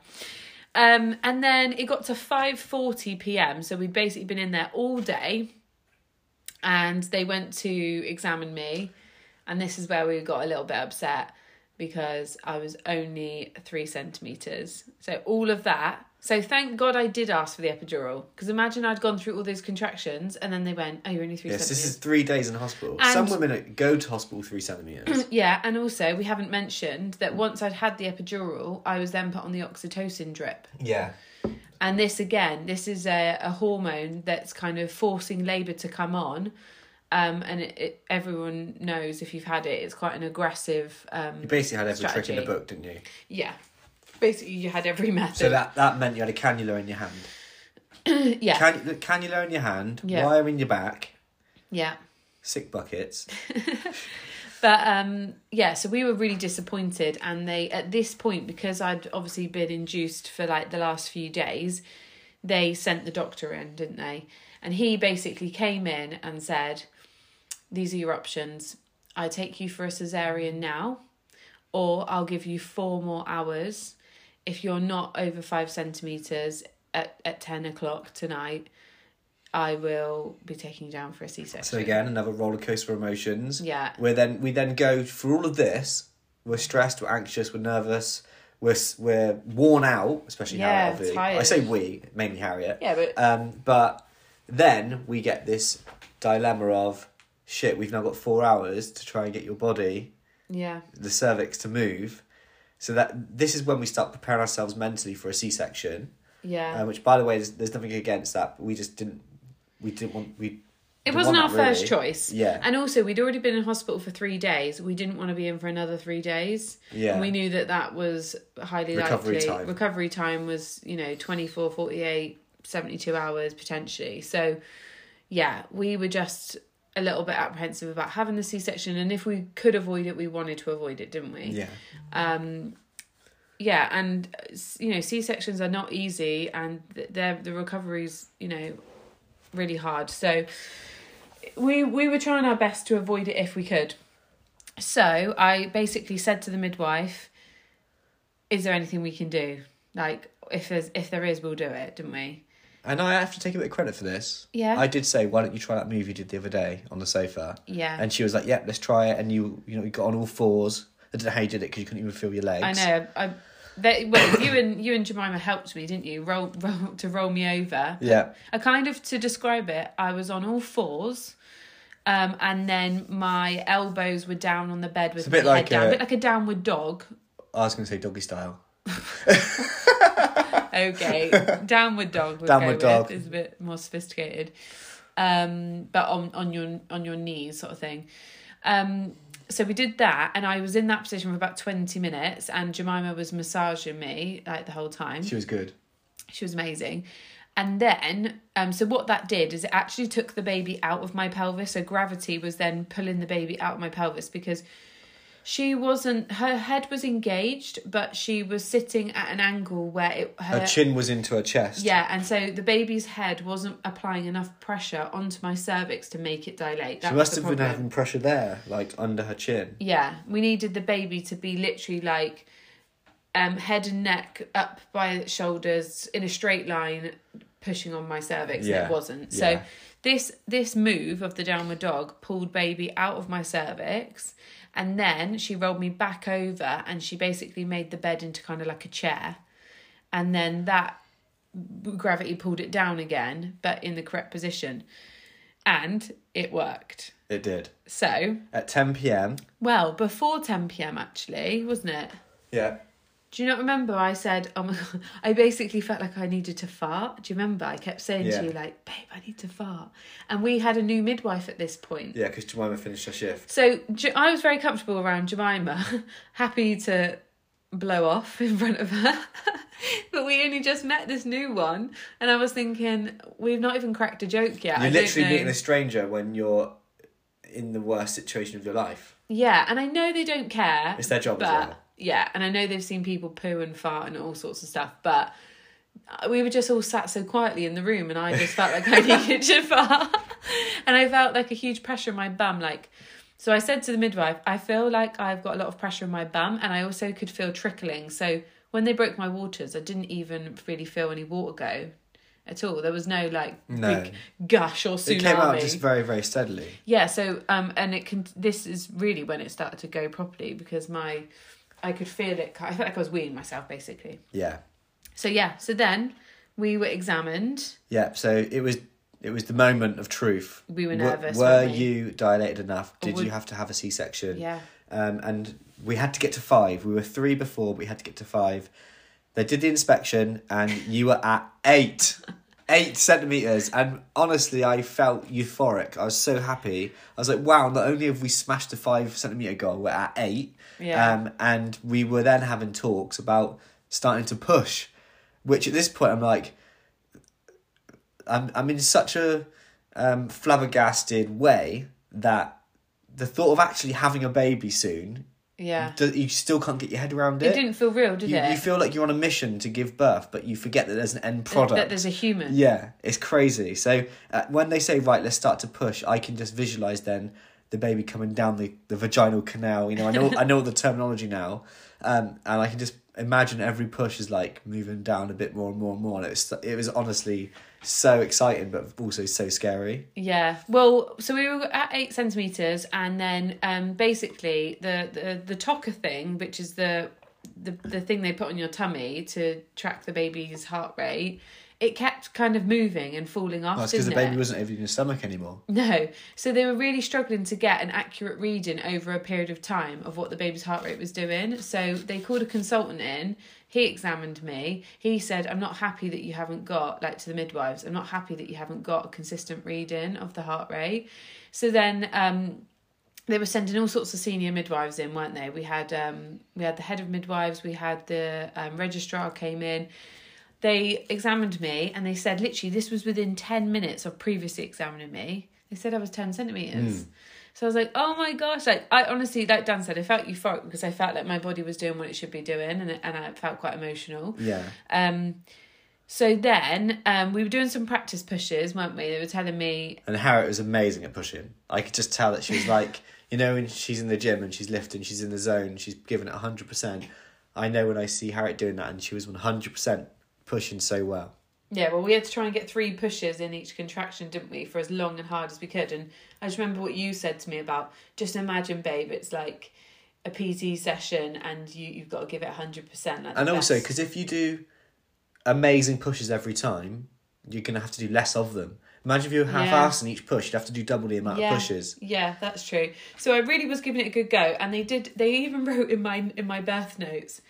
Um, and then it got to five forty p.m. So we'd basically been in there all day, and they went to examine me, and this is where we got a little bit upset because I was only three centimeters. So all of that. So thank God I did ask for the epidural because imagine I'd gone through all those contractions and then they went, "Oh, you're only three Yes, this is three days in hospital. And- Some women go to hospital three centimeters. [clears throat] Yeah, and also we haven't mentioned that once I'd had the epidural, I was then put on the oxytocin drip. yeah, And this again, this is a, a hormone that's kind of forcing labour to come on. Um, and it, it, everyone knows if you've had it, it's quite an aggressive. Um, you basically had every trick in the book, didn't you? yeah, basically you had every method. So that that meant you had a cannula in your hand. [clears throat] yeah, Can, cannula in your hand, Yeah. wire in your back, yeah. sick buckets. [laughs] But um, yeah, so we were really disappointed, and they at this point because I'd obviously been induced for like the last few days, they sent the doctor in, didn't they? And he basically came in and said, These are your options. I take you for a cesarean now, or I'll give you four more hours. If you're not over five centimetres at, at 10 o'clock tonight, I will be taking you down for a C section. So again, another roller coaster of emotions. Yeah. Where then we then go through all of this. We're stressed. We're anxious. We're nervous. We're we're worn out, especially Yeah, Harriet. obviously. tired. I say we, mainly Harriet. Yeah, but Um, but then we get this dilemma of shit. We've now got four hours to try and get your body, yeah, the cervix, to move. So that this is when we start preparing ourselves mentally for a C section. yeah. Uh, which, by the way, there's, there's nothing against that. But we just didn't. We didn't want. We. it wasn't our first really. choice. Yeah. And also, we'd already been in hospital for three days. We didn't want to be in for another three days. Yeah. And we knew that that was highly Recovery likely. time. Recovery time was, you know, 24, 48, 72 hours potentially. So, yeah, we were just a little bit apprehensive about having the C section. And if we could avoid it, we wanted to avoid it, didn't we? Yeah. Um, yeah, and uh, you know, C sections are not easy, and th- they're the recovery's you know really hard. So we we were trying our best to avoid it if we could. So I basically said to the midwife, "Is there anything we can do? Like, if there's if there is, we'll do it, didn't we?" And I have to take a bit of credit for this. Yeah. I did say, why don't you try that move you did the other day on the sofa? Yeah. And she was like, yep, let's try it. And you, you know, you got on all fours. I don't know how you did it because you couldn't even feel your legs. I know. I, they, well, you and you and Jemima helped me, didn't you? Roll, roll to roll me over. Yeah. I kind of to describe it, I was on all fours. Um, and then my elbows were down on the bed with a my bit like head down, a- a bit like a downward dog. I was going to say doggy style. [laughs] Okay, [laughs] downward dog. We'll Downward dog. is a bit more sophisticated. Um, but on on your on your knees, sort of thing. Um, so we did that, and I was in that position for about twenty minutes, and Jemima was massaging me like the whole time. She was good. She was amazing. And then, um, so what that did is it actually took the baby out of my pelvis. So gravity was then pulling the baby out of my pelvis because she wasn't, her head was engaged, but she was sitting at an angle where it, her, Her chin was into her chest. yeah, and so the baby's head wasn't applying enough pressure onto my cervix to make it dilate. That She must the have been problem. having pressure there, like under her chin. Yeah, we needed the baby to be literally like um, head and neck up by shoulders in a straight line, pushing on my cervix. And Yeah, it wasn't. So yeah. this this move of the downward dog pulled baby out of my cervix, and then she rolled me back over, and she basically made the bed into kind of like a chair, and then that gravity pulled it down again, but in the correct position, and it worked. It did. So At 10 pm. well, before 10 pm, actually, wasn't it? Yeah. Do you not remember I said, oh my God, [laughs] I basically felt like I needed to fart? Do you remember? I kept saying Yeah. to you, like, babe, I need to fart. And we had a new midwife at this point. Yeah, because Jemima finished her shift. So I was very comfortable around Jemima, [laughs] happy to blow off in front of her. [laughs] but we only just met this new one. And I was thinking, we've not even cracked a joke yet. You're don't literally meeting a stranger when you're in the worst situation of your life. Yeah, and I know they don't care. It's their job but, as well. Yeah, and I know they've seen people poo and fart and all sorts of stuff, but we were just all sat so quietly in the room, and I just felt like I [laughs] needed to fart, and I felt like a huge pressure in my bum. Like, so I said to the midwife, I feel like I've got a lot of pressure in my bum, and I also could feel trickling. So when they broke my waters, I didn't even really feel any water go at all. There was no like No. big gush or tsunami. It came out just very, very steadily. Yeah, so um and it can this is really when it started to go properly because my I could feel it I felt like I was weeing myself basically. Yeah. So yeah, so then we were examined. Yeah, so it was it was the moment of truth. We were nervous, Were, weren't we? you dilated enough? Did would- you have to have a C section? Yeah. Um, and we had to get to five. We were three before, but we had to get to five. They did the inspection, and you were at eight. [laughs] Eight centimeters, and honestly, I felt euphoric. I was so happy. I was like, "Wow!" Not only have we smashed the five centimeter goal, we're at eight. Yeah. Um, and we were then having talks about starting to push, which at this point I'm like, I'm I'm in such a um, flabbergasted way that the thought of actually having a baby soon Yeah. Do- You still can't get your head around It it. didn't feel real, did you, it? you feel like you're on a mission to give birth, but you forget that there's an end product. That there's a human. Yeah, it's crazy. So uh, when they say right, let's start to push, I can just visualize then the baby coming down the, the vaginal canal. You know, I know I know the terminology now, um, and I can just imagine every push is like moving down a bit more and more and more. And it was it was honestly so exciting, but also so scary. Yeah. Well, so we were at eight centimeters, and then um, basically the the the Tocker thing, which is the the the thing they put on your tummy to track the baby's heart rate. It kept kind of moving and falling off, Well, it's because the baby it? wasn't even in your stomach anymore. No. So they were really struggling to get an accurate reading over a period of time of what the baby's heart rate was doing. So they called a consultant in. He examined me. He said, I'm not happy that you haven't got, like to the midwives, I'm not happy that you haven't got a consistent reading of the heart rate. So then um, they were sending all sorts of senior midwives in, weren't they? We had um, we had the head of midwives, we had the um, registrar came in. They examined me and they said literally this was within ten minutes of previously examining me. They said I was ten centimeters. So I was like, oh my gosh! Like I honestly, like Dan said, I felt euphoric because I felt like my body was doing what it should be doing, and and I felt quite emotional. Yeah. Um, so then um, we were doing some practice pushes, weren't we? They were telling me And Harriet was amazing at pushing. I could just tell that she was [laughs] like, you know, when she's in the gym and she's lifting, she's in the zone, she's giving it 100%. I know when I see Harriet doing that, and she was 100% pushing so well. Yeah, well, we had to try and get three pushes in each contraction, didn't we, for as long and hard as we could. And I just remember what you said to me about just imagine, babe, it's like a PT session and you, you've got to give it 100%. Like And also, because if you do amazing pushes every time, you're going to have to do less of them. Imagine if you were half Yeah. assed in each push, you'd have to do double the amount Yeah. of pushes. Yeah, that's true. So I really was giving it a good go, and they did. They even [laughs] wrote in my in my birth notes,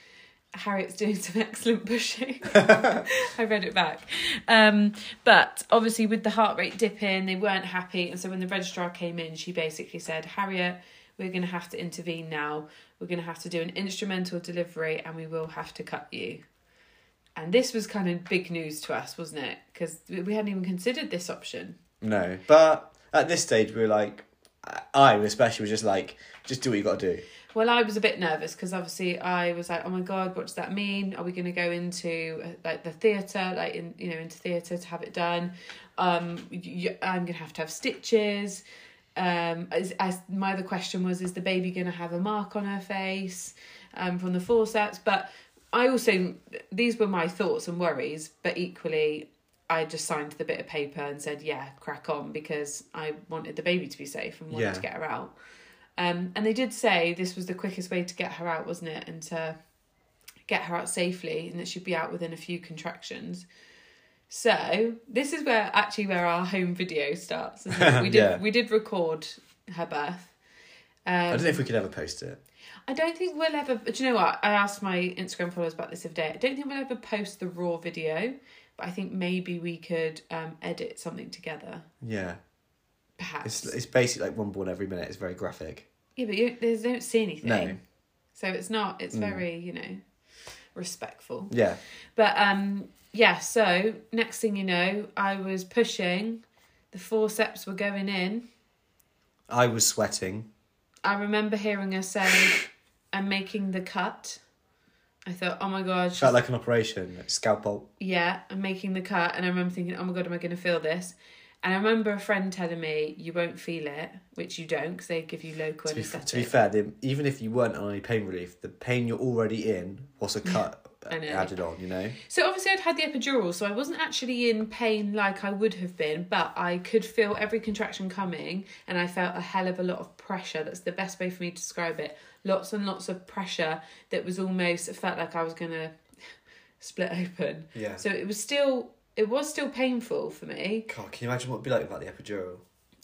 Harriet's doing some [laughs] excellent pushing. [laughs] I read it back, um, but obviously with the heart rate dipping, they weren't happy, and so when the registrar came in, she basically said, Harriet. We're going to have to intervene now. We're going to have to do an instrumental delivery and we will have to cut you. And this was kind of big news to us, wasn't it? Because we hadn't even considered this option. No. But at this stage, we were like, I especially was just like, just do what you got to do. Well, I was a bit nervous because obviously I was like, oh my god, what does that mean? Are we going to go into uh, like the theatre, like in you know into theatre to have it done? Um, you, I'm going to have to have stitches. Um, as, as my other question was, is the baby going to have a mark on her face um, from the forceps? But I also these were my thoughts and worries, but equally. I just signed the bit of paper and said, "Yeah, crack on," because I wanted the baby to be safe and wanted Yeah. to get her out. Um, and they did say this was the quickest way to get her out, wasn't it? And to get her out safely, and that she'd be out within a few contractions. So this is where actually where our home video starts. We [laughs] did Yeah. we did record her birth. Um, I don't know if we could ever post it. I don't think we'll ever. Do you know what? I asked my Instagram followers about this the other day. I don't think we'll ever post the raw video, but I think maybe we could um, edit something together. Yeah. Perhaps. It's, it's basically like one born every minute. It's very graphic. Yeah, but you they don't see anything. No. So it's not. It's Mm. very you know respectful. Yeah. But um, yeah. So next thing you know, I was pushing. The forceps were going in. I was sweating. I remember hearing her say, "I'm making the cut." I thought, "Oh my god!" she's Felt like an operation. Like scalpel. yeah, I'm making the cut. And I remember thinking, oh my God, am I going to feel this? And I remember a friend telling me, you won't feel it, which you don't because they give you local To be, anaesthetic. to be fair, the, even if you weren't on any pain relief, the pain you're already in was a cut added on, you know? So obviously I'd had the epidural, so I wasn't actually in pain like I would have been, but I could feel every contraction coming and I felt a hell of a lot of pressure. That's the best way for me to describe it. Lots and lots of pressure that was almost, it felt like I was to [laughs] split open. Yeah. So it was still, it was still painful for me. God, can you imagine what it'd be like without the epidural?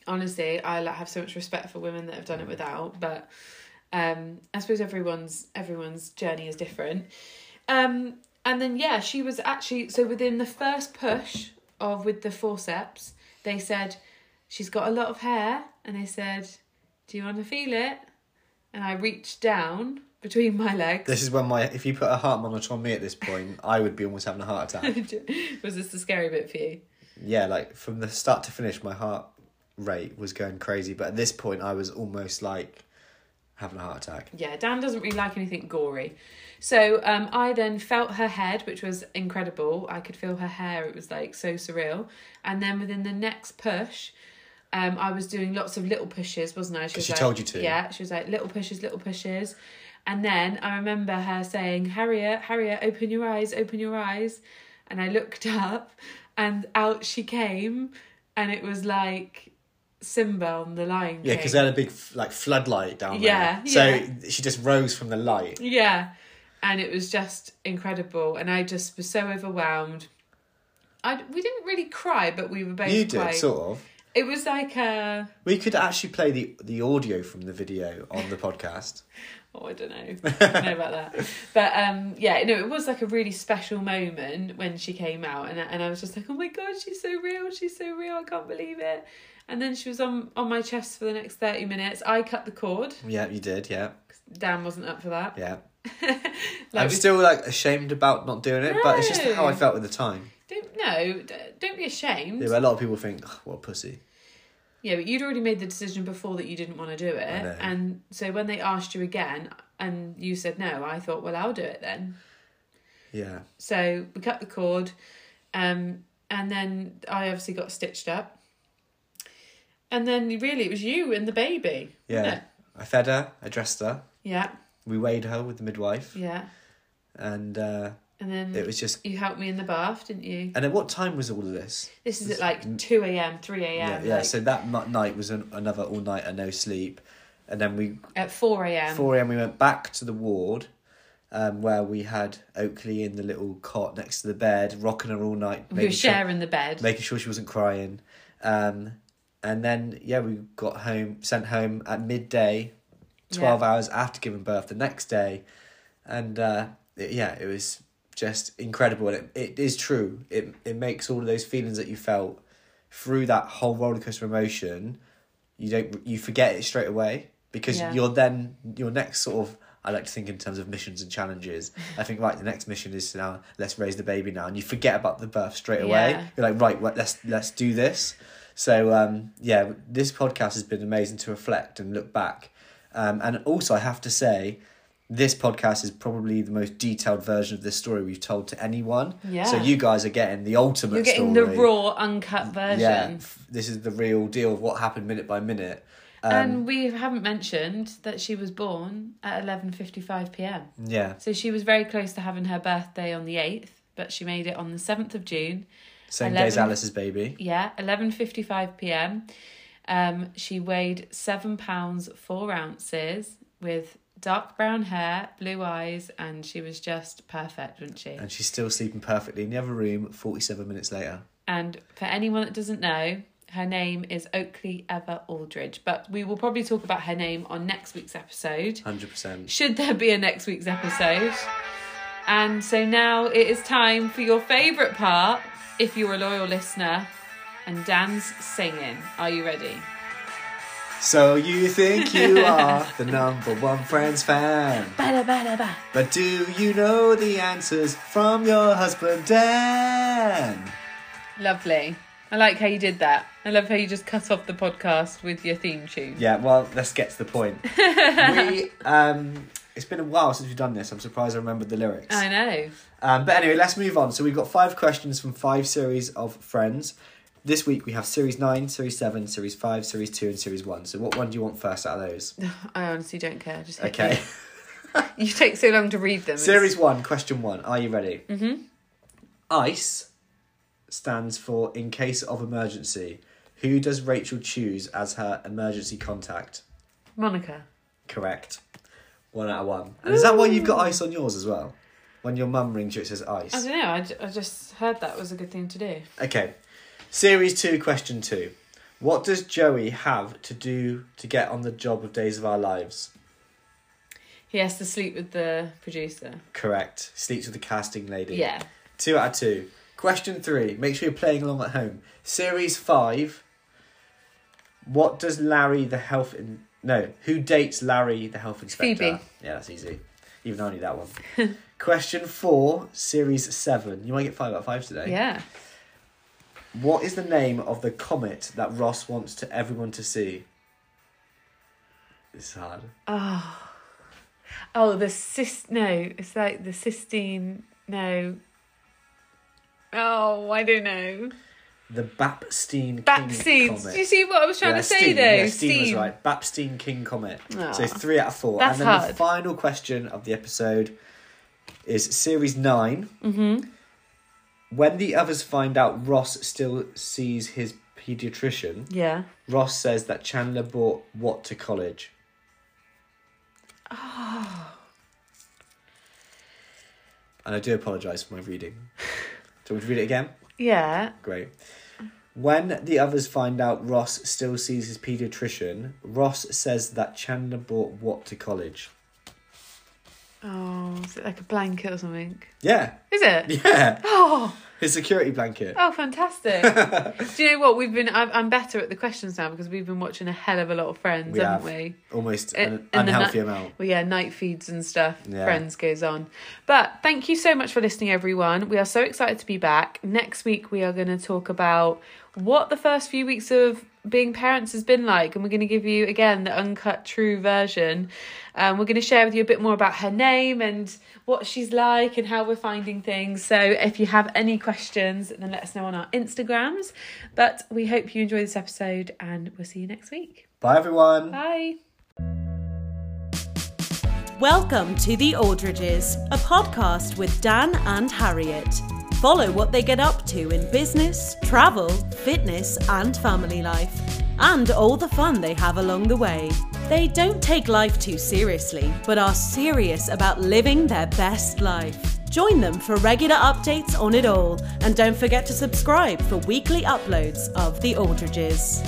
honestly i like have so much respect for women that have done it without but um i suppose everyone's everyone's journey is different um and then yeah she was actually so within the first push of with the forceps they said she's got a lot of hair and they said do you want to feel it and i reached down between my legs This is when my, if you put a heart monitor on me at this point, I would be almost having a heart attack. [laughs] was this the scary bit for you yeah, like from the start to finish, my heart rate was going crazy. But at this point, I was almost like having a heart attack. Yeah, Dan doesn't really like anything gory. So um, I then felt her head, which was incredible. I could feel her hair. It was like so surreal. And then within the next push, um, I was doing lots of little pushes, wasn't I? She, was she like, told you to. Yeah, she was like little pushes, little pushes. And then I remember her saying, Harriet, Harriet, open your eyes, open your eyes. And I looked [laughs] up and out she came. And it was like Simba on the Lion King. Yeah, because they had a big like floodlight down Yeah, there. Yeah. So she just rose from the light. Yeah. And it was just incredible. And I just was so overwhelmed. I, we didn't really cry, but we were both You did, quite... sort of. It was like a... We could actually play the the audio from the video on the podcast. [laughs] Oh, I don't know. I don't know about that. But um, yeah, no, it was like a really special moment when she came out. And, and I was just like, oh my God, she's so real. She's so real. I can't believe it. And then she was on, on my chest for the next 30 minutes. I cut the cord. Yeah, you did. Yeah, Dan wasn't up for that. yeah. [laughs] Like I'm we- still like ashamed about not doing it, but it's just how I felt at the time. Don't, no, d- don't be ashamed. Yeah, but a lot of people think, oh, what a pussy. Yeah, but you'd already made the decision before that you didn't want to do it. know. And so when they asked you again and you said no, I thought, well, I'll do it then. Yeah, So we cut the cord. Um, and then I obviously got stitched up. And then really it was you and the baby. wasn't yeah. it? I fed her, I dressed her, Yeah, we weighed her with the midwife, yeah. and uh, And then it was just. you helped me in the bath, didn't you? And at what time was all of this? This is at like 2 a.m., 3 a.m. yeah, yeah. like, So that night was an, another all night and no sleep, and then we at 4 a.m. four a.m. we went back to the ward, um, where we had Oakley in the little cot next to the bed, rocking her all night, we were making sure, sharing the bed. making sure she wasn't crying, um, and then yeah, we got home, sent home at midday, twelve hours after giving birth the next day, and uh, yeah, it was just incredible, and it, it is true. It it makes all of those feelings that you felt through that whole roller coaster emotion, you don't you forget it straight away because Yeah. you're then your next sort of. I like to think in terms of missions and challenges. [laughs] I think right, the next mission is now let's raise the baby now, and you forget about the birth straight away. Yeah. You're like right, well, let's let's do this. So um, yeah, this podcast has been amazing to reflect and look back, um, and also I have to say, this podcast is probably the most detailed version of this story we've told to anyone. Yeah. So you guys are getting the ultimate. You're getting story. the raw, uncut version. Yeah, this is the real deal of what happened minute by minute. Um, and we haven't mentioned that she was born at 11.55 p.m. yeah, So she was very close to having her birthday on the 8th, but she made it on the 7th of June. same day as Alice's baby. Yeah, 11.55 p.m. Um, she weighed seven pounds, four ounces with dark brown hair, blue eyes, and she was just perfect, wasn't she? And she's still sleeping perfectly in the other room 47 minutes later. And for anyone that doesn't know, her name is Oakley Ever Aldridge. But we will probably talk about her name on next week's episode. 100%. Should there be a next week's episode? And so now it is time for your favourite part, if you're a loyal listener, and Dan's singing. Are you ready? So you think you are [laughs] the number one Friends fan. Bada, bada, ba. But do you know the answers from your husband, Dan? Lovely. I like how you did that. I love how you just cut off the podcast with your theme tune. Yeah, well, let's get to the point. [laughs] we, um, it's been a while since we've done this. I'm surprised I remembered the lyrics. I know. Um, but anyway, let's move on. So we've got five questions from five series of Friends. This week we have Series 9, Series 7, Series 5, Series 2, and Series 1. So what one do you want first out of those? [laughs] I honestly don't care. Just hit Okay. me. [laughs] You take so long to read them. It's- Series 1, question 1. Are you ready? Mhm. ICE stands for In Case of Emergency. Who does Rachel choose as her emergency contact? Monica. Correct. One out of one. And is that why you've got ice on yours as well? When your mum rings you, it says ice. I ice. don't know. I, ju- I just heard that was a good thing to do. Okay. Series 2, question 2. What does Joey have to do to get on the job of Days of Our Lives? He has to sleep with the producer. Correct. Sleeps with the casting lady. Yeah. Two out of two. Question three. Make sure you're playing along at home. Series five. What does Larry the health in no? Who dates Larry the health inspector? Phoebe. Yeah, that's easy. Even though I knew that one. [laughs] Question four. Series seven. You might get five out of five today. Yeah. What is the name of the comet that Ross wants to everyone to see? It's hard. Oh, oh, the cyst. No, it's like the Sistine. No. Oh, I don't know. The Bapstein King Bapstein. Comet. Do you see what I was trying Yeah, to say Steam, though? Yeah, Steam was Steam. right. Bapstein King Comet. Aw. So three out of four. That's and then the hard. final question of the episode is series 9 Mm-hmm. When the others find out Ross still sees his pediatrician, Yeah. Ross says that Chandler brought what to college? Oh. [sighs] And I do apologise for my reading. Do you want me to read it again? Yeah. Great. When the others find out Ross still sees his pediatrician, Ross says that Chandler brought what to college? Oh, is it like a blanket or something? Yeah, Is it? yeah, Oh, his security blanket. oh, fantastic! Do you know what we've been? I'm, I'm better at the questions now because we've been watching a hell of a lot of Friends, We haven't have. we? Almost In- an unhealthy amount. Well, yeah, night feeds and stuff. Yeah. Friends goes on. But thank you so much for listening, everyone. We are so excited to be back. Next week, we are going to talk about what the first few weeks of being parents has been like. And we're going to give you, again, the uncut, true version. Um, we're going to share with you a bit more about her name and what she's like and how we're finding things. So if you have any questions, then let us know on our Instagrams. But we hope you enjoy this episode and we'll see you next week. Bye, everyone. Bye. Welcome to The Aldridges, a podcast with Dan and Harriet. Follow what they get up to in business, travel, fitness, and family life, and all the fun they have along the way. They don't take life too seriously, but are serious about living their best life. Join them for regular updates on it all, and don't forget to subscribe for weekly uploads of The Aldridges.